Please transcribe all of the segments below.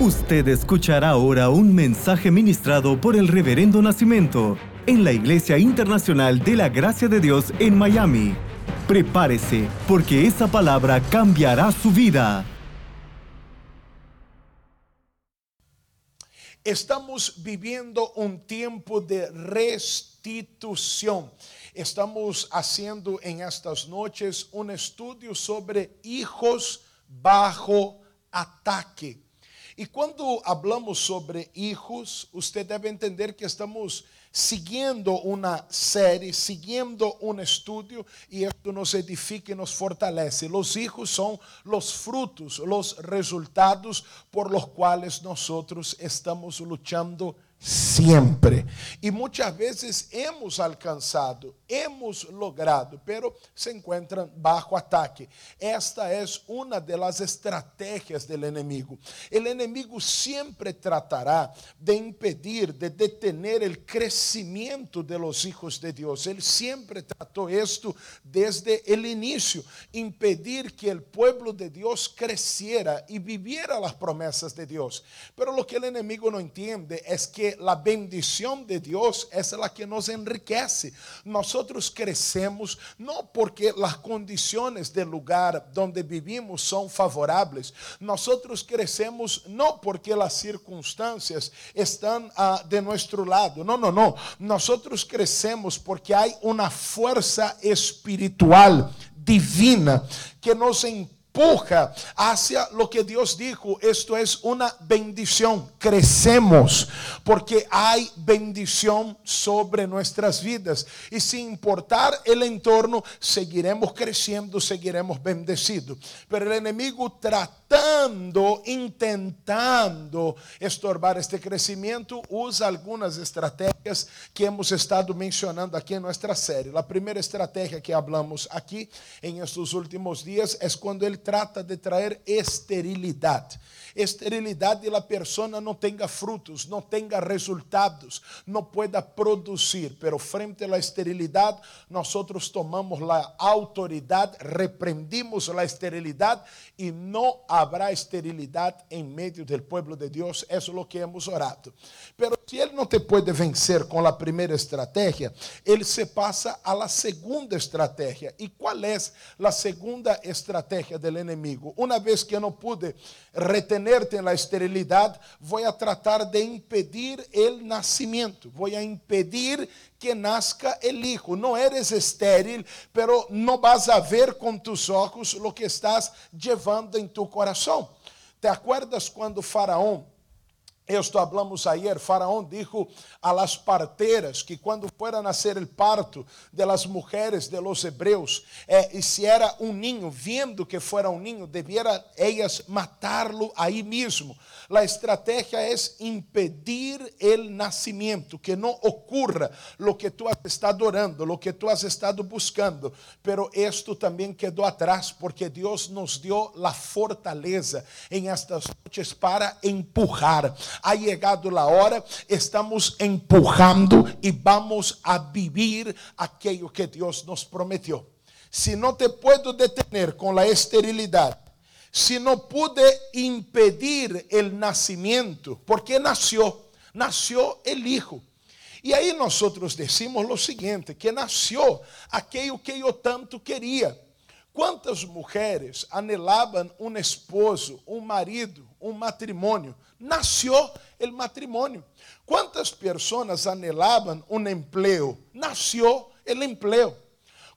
Usted escuchará ahora un mensaje ministrado por el Reverendo Nacimiento en la Iglesia Internacional de la Gracia de Dios en Miami. Prepárese, porque esa palabra cambiará su vida. Estamos viviendo un tiempo de restitución. Estamos haciendo en estas noches un estudio sobre hijos bajo ataque. E quando hablamos sobre hijos, você deve entender que estamos seguindo uma série, seguindo um estudo, e isso nos edifica e nos fortalece. Os hijos são os frutos, os resultados por los quais nós estamos lutando siempre. y muchas veces hemos alcanzado, hemos logrado, pero se encuentran bajo ataque. Esta es una de las estrategias del enemigo. El enemigo siempre tratará de impedir, de detener el crecimiento de los hijos de Dios. Ele siempre trató esto desde el inicio, impedir que el pueblo de Dios creciera y viviera las promesas de Dios. Pero lo que el enemigo no entiende es que la bendición de Dios es la que nos enriquece. Nosotros crecemos no porque las condiciones del lugar donde vivimos son favorables. Nosotros crecemos no porque las circunstancias están uh, de nuestro lado. No, no, no. Nosotros crecemos porque hay una fuerza espiritual divina que nos impulsa empuja hacia lo que Dios dijo. Esto es una bendición. Crecemos porque hay bendición sobre nuestras vidas. Y sin importar el entorno, seguiremos creciendo, seguiremos bendecidos. Pero el enemigo tratando, intentando estorbar este crecimiento, usa algunas estrategias que hemos estado mencionando aquí en nuestra serie. La primera estrategia que hablamos aquí en estos últimos días es cuando él trata de traer esterilidade. Esterilidade a pessoa não tenha frutos, não tenha resultados, não pueda produzir. Pero frente à esterilidade, nós tomamos a autoridade, repreendimos a esterilidade e não haverá esterilidade em meio do povo de Deus. Isso é o que hemos orado. Pero se ele não te pode vencer com a primeira estratégia, ele se passa a la segunda estratégia. E qual é a segunda estratégia do inimigo. Uma vez que não pude retenerte na esterilidade, vou a tratar de impedir o nascimento, vou a impedir que nazca el. No eres estéril, pero no vas a ver con tus ojos lo que estás llevando en tu corazón. ¿Te acuerdas cuando Faraón esto hablamos ayer, Faraón dijo a las parteras que cuando fuera a nacer el parto de las mujeres de los hebreos, eh, y si era un niño, viendo que fuera un niño, debieran ellas matarlo ahí mismo. La estrategia es impedir el nacimiento, que no ocurra lo que tú has estado orando, lo que tú has estado buscando. Pero esto también quedó atrás porque Dios nos dio la fortaleza en estas noches para empujar. Ha llegado la hora, estamos empujando y vamos a vivir aquello que Dios nos prometió. Si no te puedo detener con la esterilidad, se não pude impedir o nascimento, porque nasceu, nasceu el hijo. E aí nós outros decimos o seguinte, que nasceu aquilo que eu tanto queria. Quantas mulheres anelavam um esposo, um marido, um matrimônio? Nasceu o matrimônio. Quantas pessoas anelavam um emprego? Nasceu o emprego.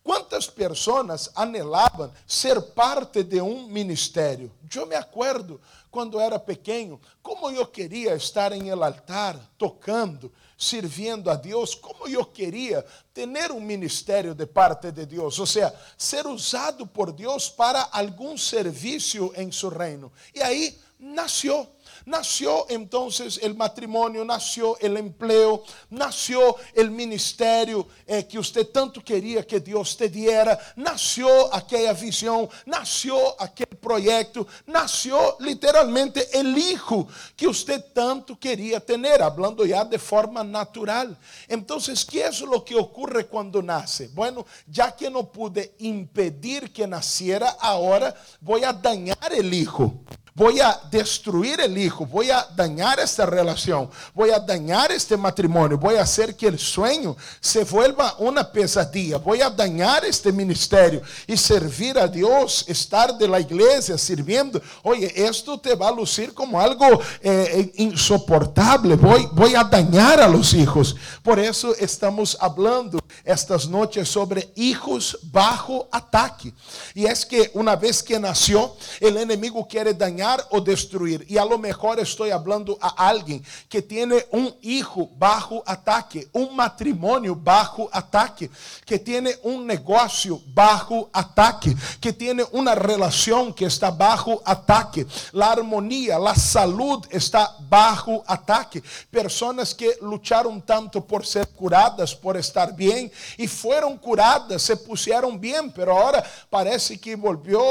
Quantas pessoas anelavam ser parte de um ministério? Eu me acordo quando era pequeno, como eu queria estar em el altar, tocando, servindo a Deus, como eu queria ter um ministério de parte de Deus, ou seja, ser usado por Deus para algum serviço em seu reino. E aí nasceu Nació entonces el matrimonio, nació el empleo, nació el ministerio eh, que usted tanto quería que Dios te diera, nació aquella visión, nació aquel proyecto, nació literalmente el hijo que usted tanto quería tener, hablando ya de forma natural. Entonces, ¿qué es lo que ocurre cuando nace? Bueno, ya que no pude impedir que naciera, ahora voy a dañar el hijo. Voy a destruir el hijo, voy a dañar esta relación, voy a dañar este matrimonio, voy a hacer que el sueño se vuelva una pesadilla, voy a dañar este ministerio y servir a Dios, estar de la iglesia sirviendo. Oye, esto te va a lucir como algo eh, insoportable, voy, voy a dañar a los hijos. Por eso estamos hablando estas noches sobre hijos bajo ataque. Y es que una vez que nació, el enemigo quiere dañar o destruir. Y a lo mejor estoy hablando a alguien que tiene un hijo bajo ataque, un matrimonio bajo ataque, que tiene un negocio bajo ataque, que tiene una relación que está bajo ataque. La armonía, la salud está bajo ataque. Personas que lucharon tanto por ser curadas, por estar bien y fueron curadas, se pusieron bien, pero ahora parece que volvió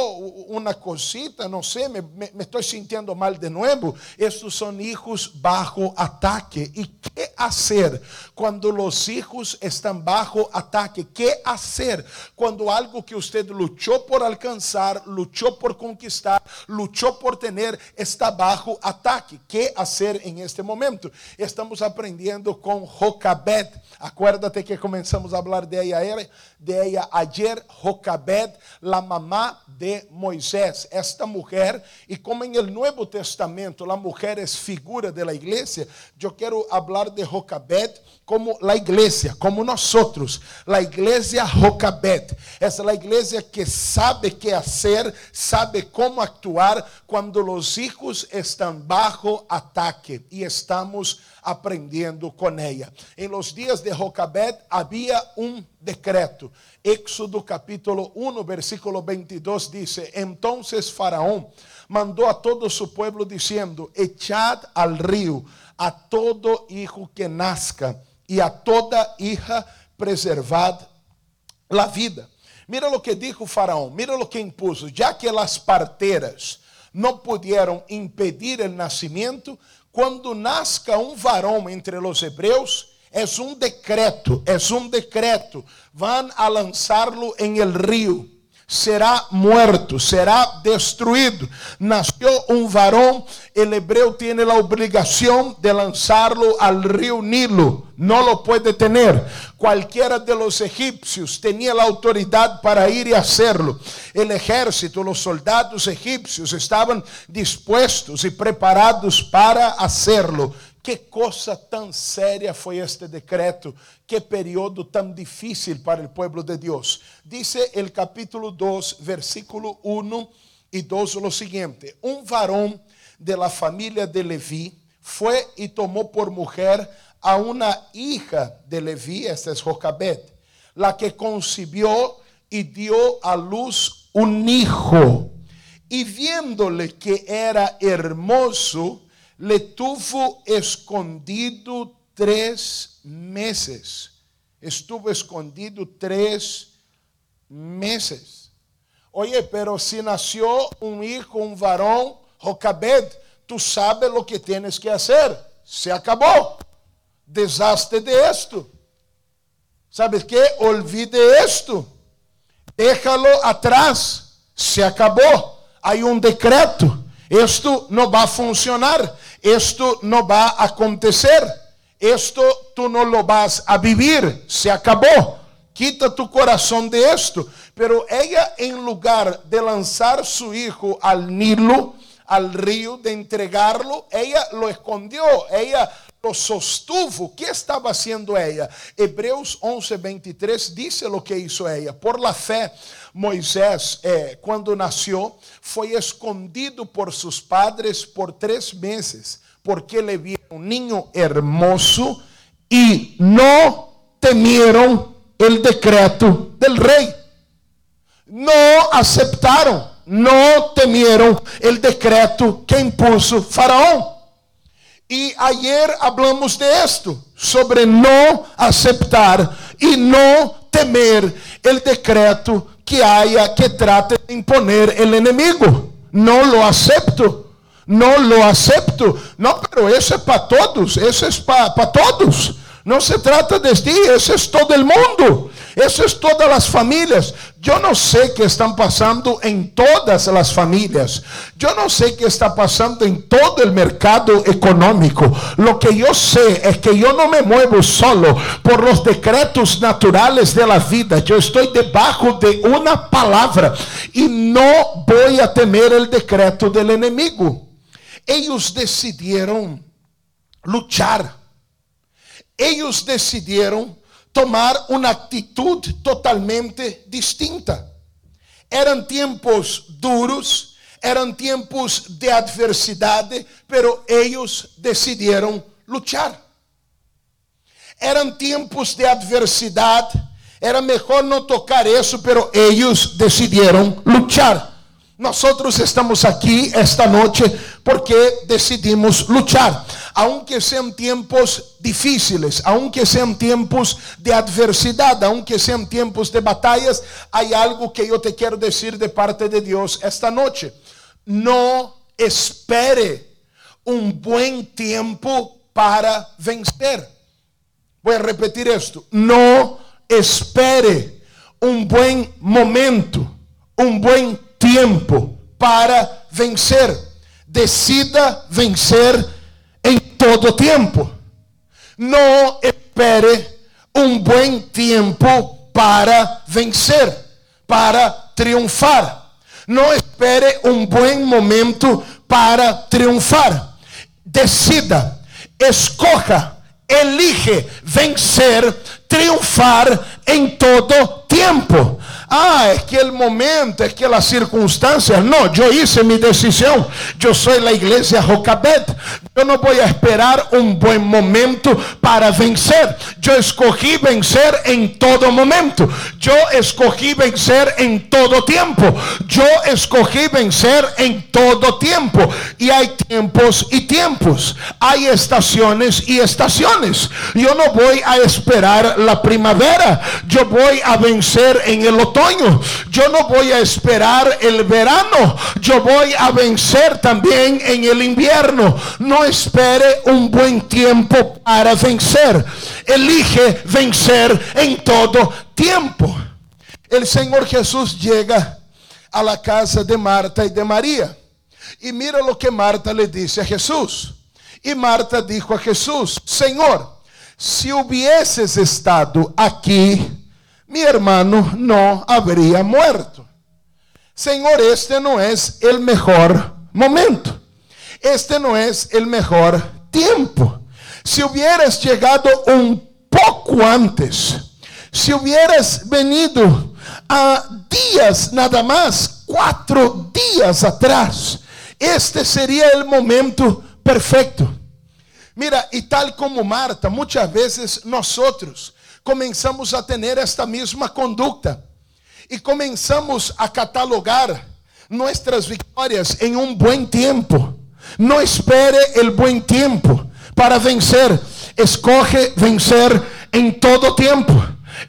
una cosita, no sé, me, me, me estoy sintiendo mal de nuevo. Estos son hijos bajo ataque. ¿Y qué hacer cuando los hijos están bajo ataque? ¿Qué hacer cuando algo que usted luchó por alcanzar, luchó por conquistar, luchó por tener, está bajo ataque? ¿Qué hacer en este momento? Estamos aprendiendo con Jocabed. Acuérdate que comenzamos a hablar de ella, de ella ayer, Jocabed, la mamá de Moisés. Esta mujer, y como en el Nuevo Testamento la mujer es figura de la iglesia, yo quiero hablar de Jocabed como la iglesia, como nosotros. La iglesia Jocabed es la iglesia que sabe qué hacer, sabe cómo actuar cuando los hijos están bajo ataque y estamos aprendiendo con ella. En los días de Jocabed había un decreto. Éxodo capítulo 1, versículo 22 dice, entonces Faraón mandou a todo o seu pueblo dizendo: Echad al rio a todo hijo que nazca e a toda hija preservad la vida. Mira lo que dijo Faraón, mira lo que impuso, já que as parteiras não puderam impedir o nascimento, quando nasca um varão entre os hebreus, é um decreto, é um decreto, vão a lançá-lo em el rio será muerto, será destruído. Nació un varón, el hebreo tiene la obligación de lanzarlo al río Nilo. No lo puede tener. Cualquiera de los egipcios tenía la autoridad para ir y hacerlo. El ejército, los soldados egipcios estaban dispuestos y preparados para hacerlo. Que cosa tan seria fue este decreto, qué periodo tan difícil para el pueblo de Dios. Dice el capítulo 2, versículo 1 y 2 lo siguiente, un varón de la familia de Levi fue y tomó por mujer a una hija de Levi, esta es Jocabet, la que concibió y dio a luz un hijo. Y viéndole que era hermoso, le tuvo escondido tres meses. Estuvo escondido tres meses. Oye, pero si nació un hijo, un varón, Jocabed, tú sabes lo que tienes que hacer. Se acabó. Desastre de esto. ¿Sabes qué? Olvide esto. Déjalo atrás. Se acabó. Hay un decreto. Esto no va a funcionar. Esto no va a acontecer, esto tú no lo vas a vivir, se acabó. Quita tu corazón de esto. Pero ella, en lugar de lanzar su hijo al Nilo, al río, de entregarlo, ella lo escondió, ella lo sostuvo. ¿Qué estaba haciendo ella? Hebreos 11, 23 dice lo que hizo ella. Por la fe, Moisés, eh, quando nasceu, foi escondido por seus padres por três meses, porque ele viu um ninho hermoso e não temieron o decreto del rei. Não aceptaram, não temieron o decreto que impuso Faraón. E ayer hablamos de esto, sobre não aceitar e não temer o decreto que haya que trate de imponer el enemigo. No lo acepto. No lo acepto. No, pero eso es para todos. Eso es para pa todos. No se trata de ti, eso es todo el mundo. Eso es todas las familias. Yo no sé qué están pasando en todas las familias. Yo no sé qué está pasando en todo el mercado económico. Lo que yo sé es que yo no me muevo solo por los decretos naturales de la vida. Yo estoy debajo de una palabra y no voy a temer el decreto del enemigo. Ellos decidieron luchar. Ellos decidieron tomar uma atitude totalmente distinta. Eram tempos duros, eram tempos de adversidade, pero eles decidiram lutar. Eram tempos de adversidade, era melhor não tocar isso, pero eles decidiram lutar. Nosotros estamos aquí esta noche porque decidimos luchar. Aunque sean tiempos difíciles, aunque sean tiempos de adversidad, aunque sean tiempos de batallas, hay algo que yo te quiero decir de parte de Dios esta noche. No espere un buen tiempo para vencer. Voy a repetir esto. No espere un buen momento, un buen tempo para vencer. Decida vencer em todo tempo. Não espere um bom tempo para vencer, para triunfar. Não espere um bom momento para triunfar. Decida, escoja, elige vencer, triunfar em todo tempo. Ah, es que el momento, es que las circunstancias. No, yo hice mi decisión. Yo soy la iglesia Jocabet. Yo no voy a esperar un buen momento para vencer. Yo escogí vencer en todo momento. Yo escogí vencer en todo tiempo. Yo escogí vencer en todo tiempo. Y hay tiempos y tiempos. Hay estaciones y estaciones. Yo no voy a esperar la primavera. Yo voy a vencer en el yo no voy a esperar el verano. Yo voy a vencer también en el invierno. No espere un buen tiempo para vencer. Elige vencer en todo tiempo. El Señor Jesús llega a la casa de Marta y de María. Y mira lo que Marta le dice a Jesús. Y Marta dijo a Jesús, Señor, si hubieses estado aquí, mi hermano no habría muerto. Señor, este no es el mejor momento. Este no es el mejor tiempo. Si hubieras llegado un poco antes, si hubieras venido a días nada más, cuatro días atrás, este sería el momento perfecto. Mira, y tal como Marta, muchas veces nosotros começamos a ter esta mesma conduta e começamos a catalogar nossas vitórias em um bom tempo. Não espere o bom tempo para vencer. Escoge vencer em todo tempo.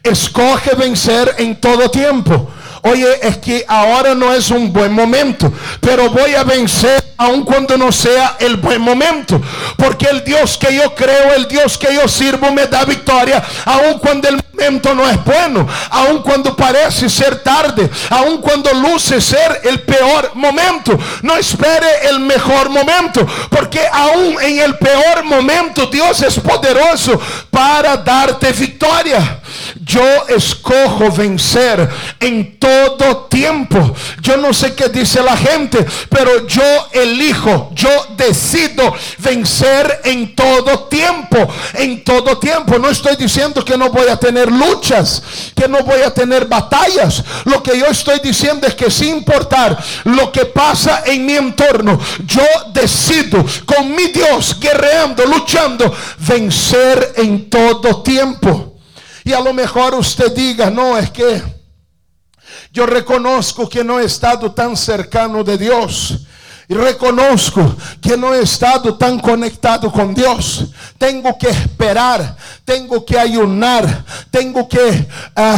Escoge vencer em todo tempo. Oye, es que ahora no es un buen momento, pero voy a vencer aun cuando no sea el buen momento. Porque el Dios que yo creo, el Dios que yo sirvo, me da victoria, aun cuando el momento no es bueno, aun cuando parece ser tarde, aun cuando luce ser el peor momento. No espere el mejor momento, porque aún en el peor momento Dios es poderoso para darte victoria. Yo escojo vencer en todo tiempo. Yo no sé qué dice la gente, pero yo elijo, yo decido vencer en todo tiempo. En todo tiempo. No estoy diciendo que no voy a tener luchas, que no voy a tener batallas. Lo que yo estoy diciendo es que sin importar lo que pasa en mi entorno, yo decido con mi Dios guerreando, luchando, vencer en todo tiempo. Y a lo mejor usted diga, no, es que yo reconozco que no he estado tan cercano de Dios. Y reconozco que no he estado tan conectado con Dios. Tengo que esperar, tengo que ayunar, tengo que uh,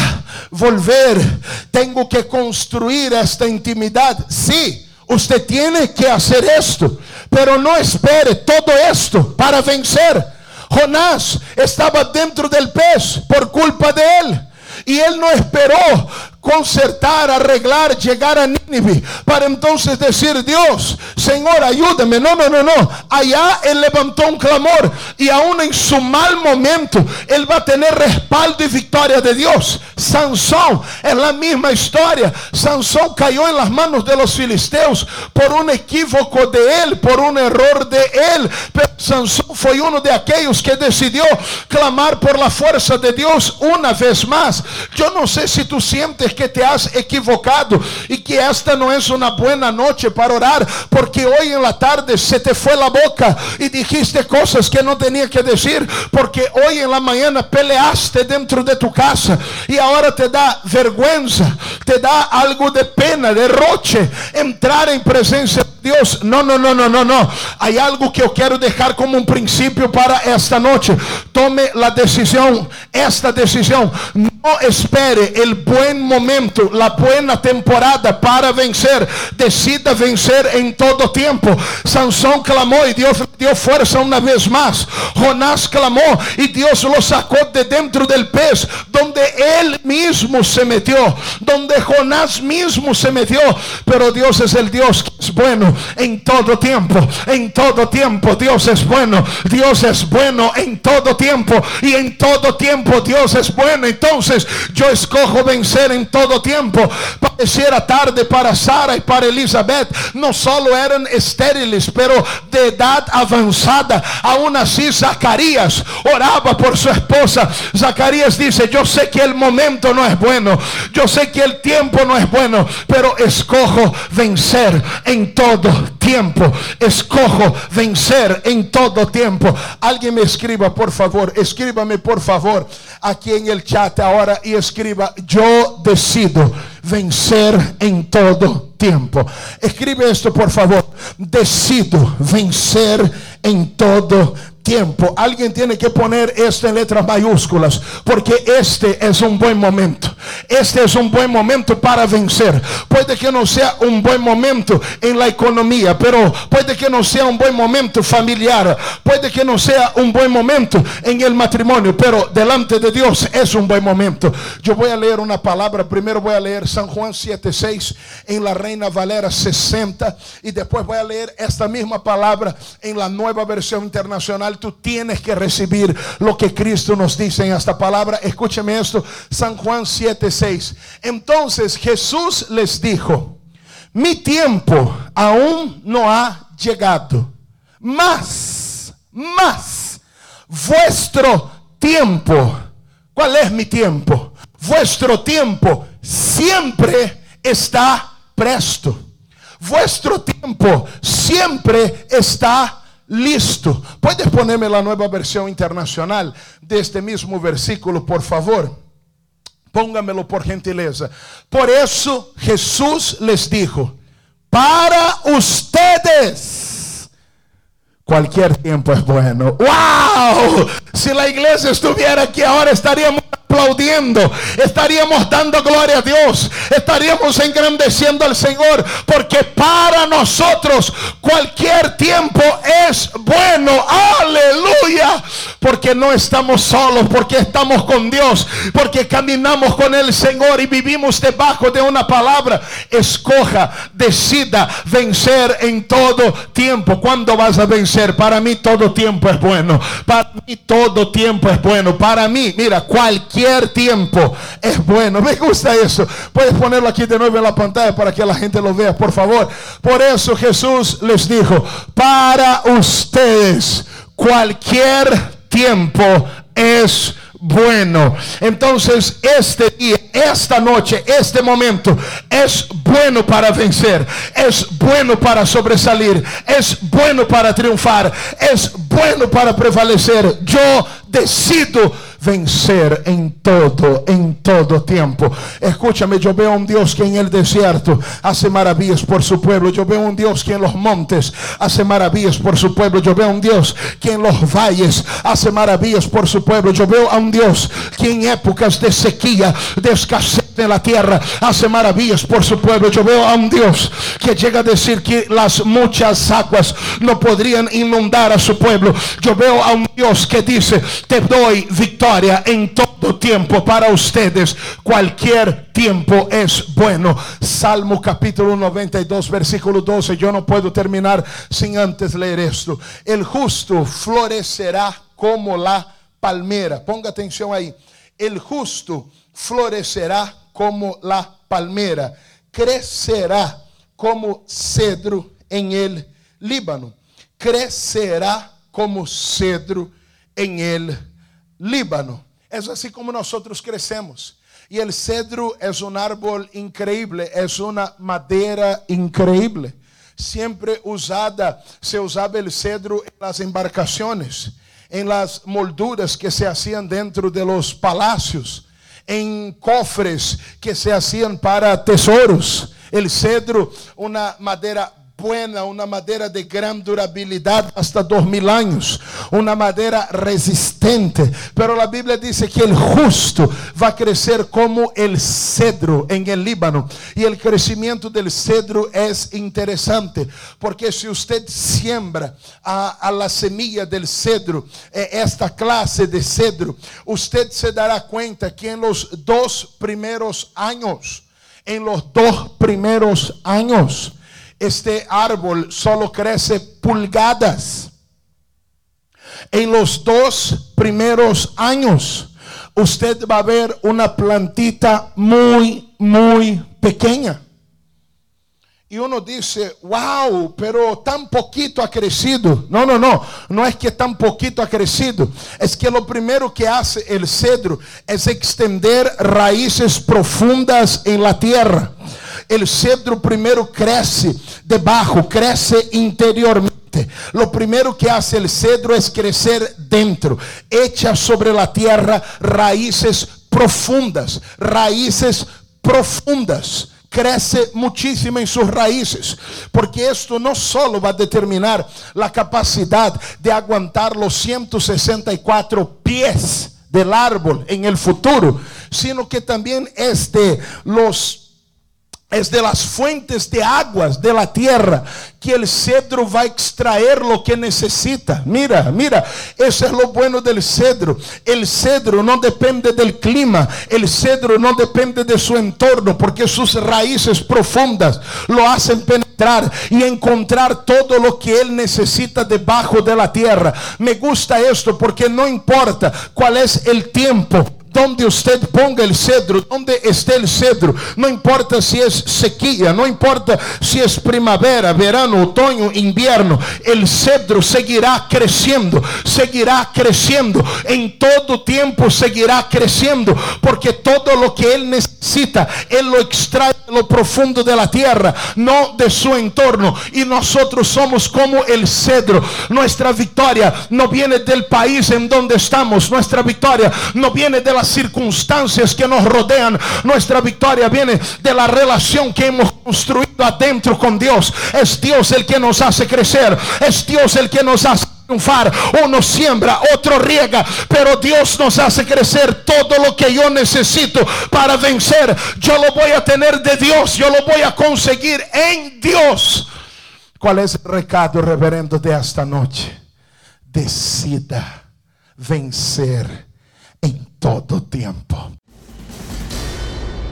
volver, tengo que construir esta intimidad. Sí, usted tiene que hacer esto, pero no espere todo esto para vencer. Jonás estaba dentro del pez por culpa de él. Y él no esperó consertar, arreglar, llegar a Nínive, para entonces decir, Dios, Señor, ayúdame. No, no, no, no. Allá él levantó un clamor y aún en su mal momento, él va a tener respaldo y victoria de Dios. Sansón es la misma historia. Sansón cayó en las manos de los filisteos por un equívoco de él, por un error de él. Pero Sansón fue uno de aquellos que decidió clamar por la fuerza de Dios una vez más. Yo no sé si tú sientes que te has equivocado y que esta no es una buena noche para orar, porque hoy en la tarde se te fue la boca y dijiste cosas que no tenía que decir, porque hoy en la mañana peleaste dentro de tu casa y ahora te da vergüenza, te da algo de pena, de roche, entrar en presencia de. No, no, no, no, no, no. Hay algo que yo quiero dejar como un principio para esta noche. Tome la decisión, esta decisión. No espere el buen momento, la buena temporada para vencer. Decida vencer en todo tiempo. Sansón clamó y Dios dio fuerza una vez más. Jonás clamó y Dios lo sacó de dentro del pez, donde él mismo se metió, donde Jonás mismo se metió. Pero Dios es el Dios que es bueno en todo tiempo, en todo tiempo. Dios es bueno, Dios es bueno en todo tiempo y en todo tiempo Dios es bueno. Entonces yo escojo vencer en todo tiempo. Pareciera tarde para Sara y para Elizabeth. No solo eran estériles, pero de edad avanzada. Aún así, Zacarías oraba por su esposa. Zacarías dice, yo sé que el momento no es bueno. Yo sé que el tiempo no es bueno, pero escojo vencer en todo tiempo. Escojo vencer en todo tiempo. Alguien me escriba, por favor. Escríbame, por favor, aquí en el chat ahora y escriba, yo decido vencer en todo tiempo. Escribe esto, por favor. Decido vencer en todo tiempo. Alguien tiene que poner esto en letras mayúsculas, porque este es un buen momento. Este es un buen momento para vencer. Puede que no sea un buen momento en la economía, pero puede que no sea un buen momento familiar. Puede que no sea un buen momento en el matrimonio, pero delante de Dios es un buen momento. Yo voy a leer una palabra. Primero voy a leer San Juan 7:6 en la Reina Valera 60 y después voy a leer esta misma palabra en la nueva versión internacional tú tienes que recibir lo que Cristo nos dice en esta palabra. Escúcheme esto, San Juan 7:6. Entonces Jesús les dijo, mi tiempo aún no ha llegado, más, más, vuestro tiempo. ¿Cuál es mi tiempo? Vuestro tiempo siempre está presto. Vuestro tiempo siempre está listo. ¿Puedes ponerme la nueva versión internacional de este mismo versículo, por favor? Póngamelo por gentileza. Por eso Jesús les dijo, para ustedes cualquier tiempo es bueno. ¡Wow! Si la iglesia estuviera aquí ahora estaríamos aplaudiendo, estaríamos dando gloria a Dios, estaríamos engrandeciendo al Señor, porque para nosotros cualquier tiempo es bueno. Aleluya. Porque no estamos solos, porque estamos con Dios, porque caminamos con el Señor y vivimos debajo de una palabra. Escoja, decida vencer en todo tiempo. ¿Cuándo vas a vencer? Para mí todo tiempo es bueno. Para mí todo tiempo es bueno. Para mí, mira, cualquier tiempo es bueno. Me gusta eso. Puedes ponerlo aquí de nuevo en la pantalla para que la gente lo vea, por favor. Por eso Jesús les dijo, para ustedes cualquier tiempo es bueno. Entonces, este día, esta noche, este momento es bueno para vencer, es bueno para sobresalir, es bueno para triunfar, es bueno para prevalecer. Yo decido vencer en todo, en todo tiempo. Escúchame, yo veo un Dios que en el desierto hace maravillas por su pueblo. Yo veo un Dios que en los montes hace maravillas por su pueblo. Yo veo un Dios que en los valles hace maravillas por su pueblo. Yo veo a un Dios que en épocas de sequía, de escasez en la tierra hace maravillas por su pueblo. Yo veo a un Dios que llega a decir que las muchas aguas no podrían inundar a su pueblo. Yo veo a un Dios que dice, te doy victoria en todo tiempo para ustedes. Cualquier tiempo es bueno. Salmo capítulo 92, versículo 12. Yo no puedo terminar sin antes leer esto. El justo florecerá como la palmera. Ponga atención ahí. El justo florecerá como la palmera. Crecerá como cedro en el Líbano. Crecerá como cedro en el Líbano. Es así como nosotros crecemos. Y el cedro es un árbol increíble, es una madera increíble. Siempre usada, se usaba el cedro en las embarcaciones, en las molduras que se hacían dentro de los palacios, en cofres que se hacían para tesoros. El cedro, una madera buena, una madera de gran durabilidad hasta dos mil años, una madera resistente. Pero la Biblia dice que el justo va a crecer como el cedro en el Líbano. Y el crecimiento del cedro es interesante, porque si usted siembra a, la semilla del cedro, eh, esta clase de cedro, usted se dará cuenta que en los dos primeros años, en los dos primeros años, este árbol solo crece pulgadas. En los dos primeros años, usted va a ver una plantita muy, muy pequeña. Y uno dice, wow, pero tan poquito ha crecido. No, no, no, no es que tan poquito ha crecido. Es que lo primero que hace el cedro es extender raíces profundas en la tierra. El cedro primero crece debajo, crece interiormente. Lo primero que hace el cedro es crecer dentro. Echa sobre la tierra raíces profundas, raíces profundas crece muchísimo en sus raíces, porque esto no solo va a determinar la capacidad de aguantar los 164 pies del árbol en el futuro, sino que también es de los es de las fuentes de aguas de la tierra que el cedro va a extraer lo que necesita. Mira, mira, eso es lo bueno del cedro. El cedro no depende del clima, el cedro no depende de su entorno, porque sus raíces profundas lo hacen penetrar y encontrar todo lo que él necesita debajo de la tierra. Me gusta esto porque no importa cuál es el tiempo donde usted ponga el cedro, donde esté el cedro, no importa si es sequía, no importa si es primavera, verano, otoño, invierno, el cedro seguirá creciendo, seguirá creciendo, en todo tiempo seguirá creciendo, porque todo lo que él necesita, él lo extrae de lo profundo de la tierra, no de su entorno, y nosotros somos como el cedro. Nuestra victoria no viene del país en donde estamos, nuestra victoria no viene de la circunstancias que nos rodean. Nuestra victoria viene de la relación que hemos construido adentro con Dios. Es Dios el que nos hace crecer. Es Dios el que nos hace triunfar. Uno siembra, otro riega, pero Dios nos hace crecer todo lo que yo necesito para vencer. Yo lo voy a tener de Dios, yo lo voy a conseguir en Dios. ¿Cuál es el recado, reverendo, de esta noche? Decida vencer en todo tiempo.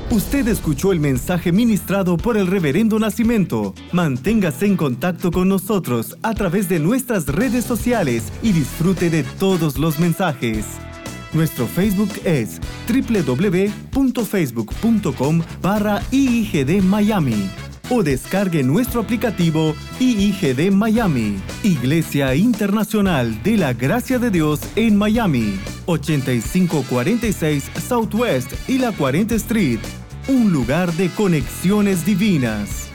Usted escuchó el mensaje ministrado por el reverendo Nacimiento. Manténgase en contacto con nosotros a través de nuestras redes sociales y disfrute de todos los mensajes. Nuestro Facebook es www.facebook.com barra Miami o descargue nuestro aplicativo IIGD Miami, Iglesia Internacional de la Gracia de Dios en Miami, 8546 Southwest y la 40 Street, un lugar de conexiones divinas.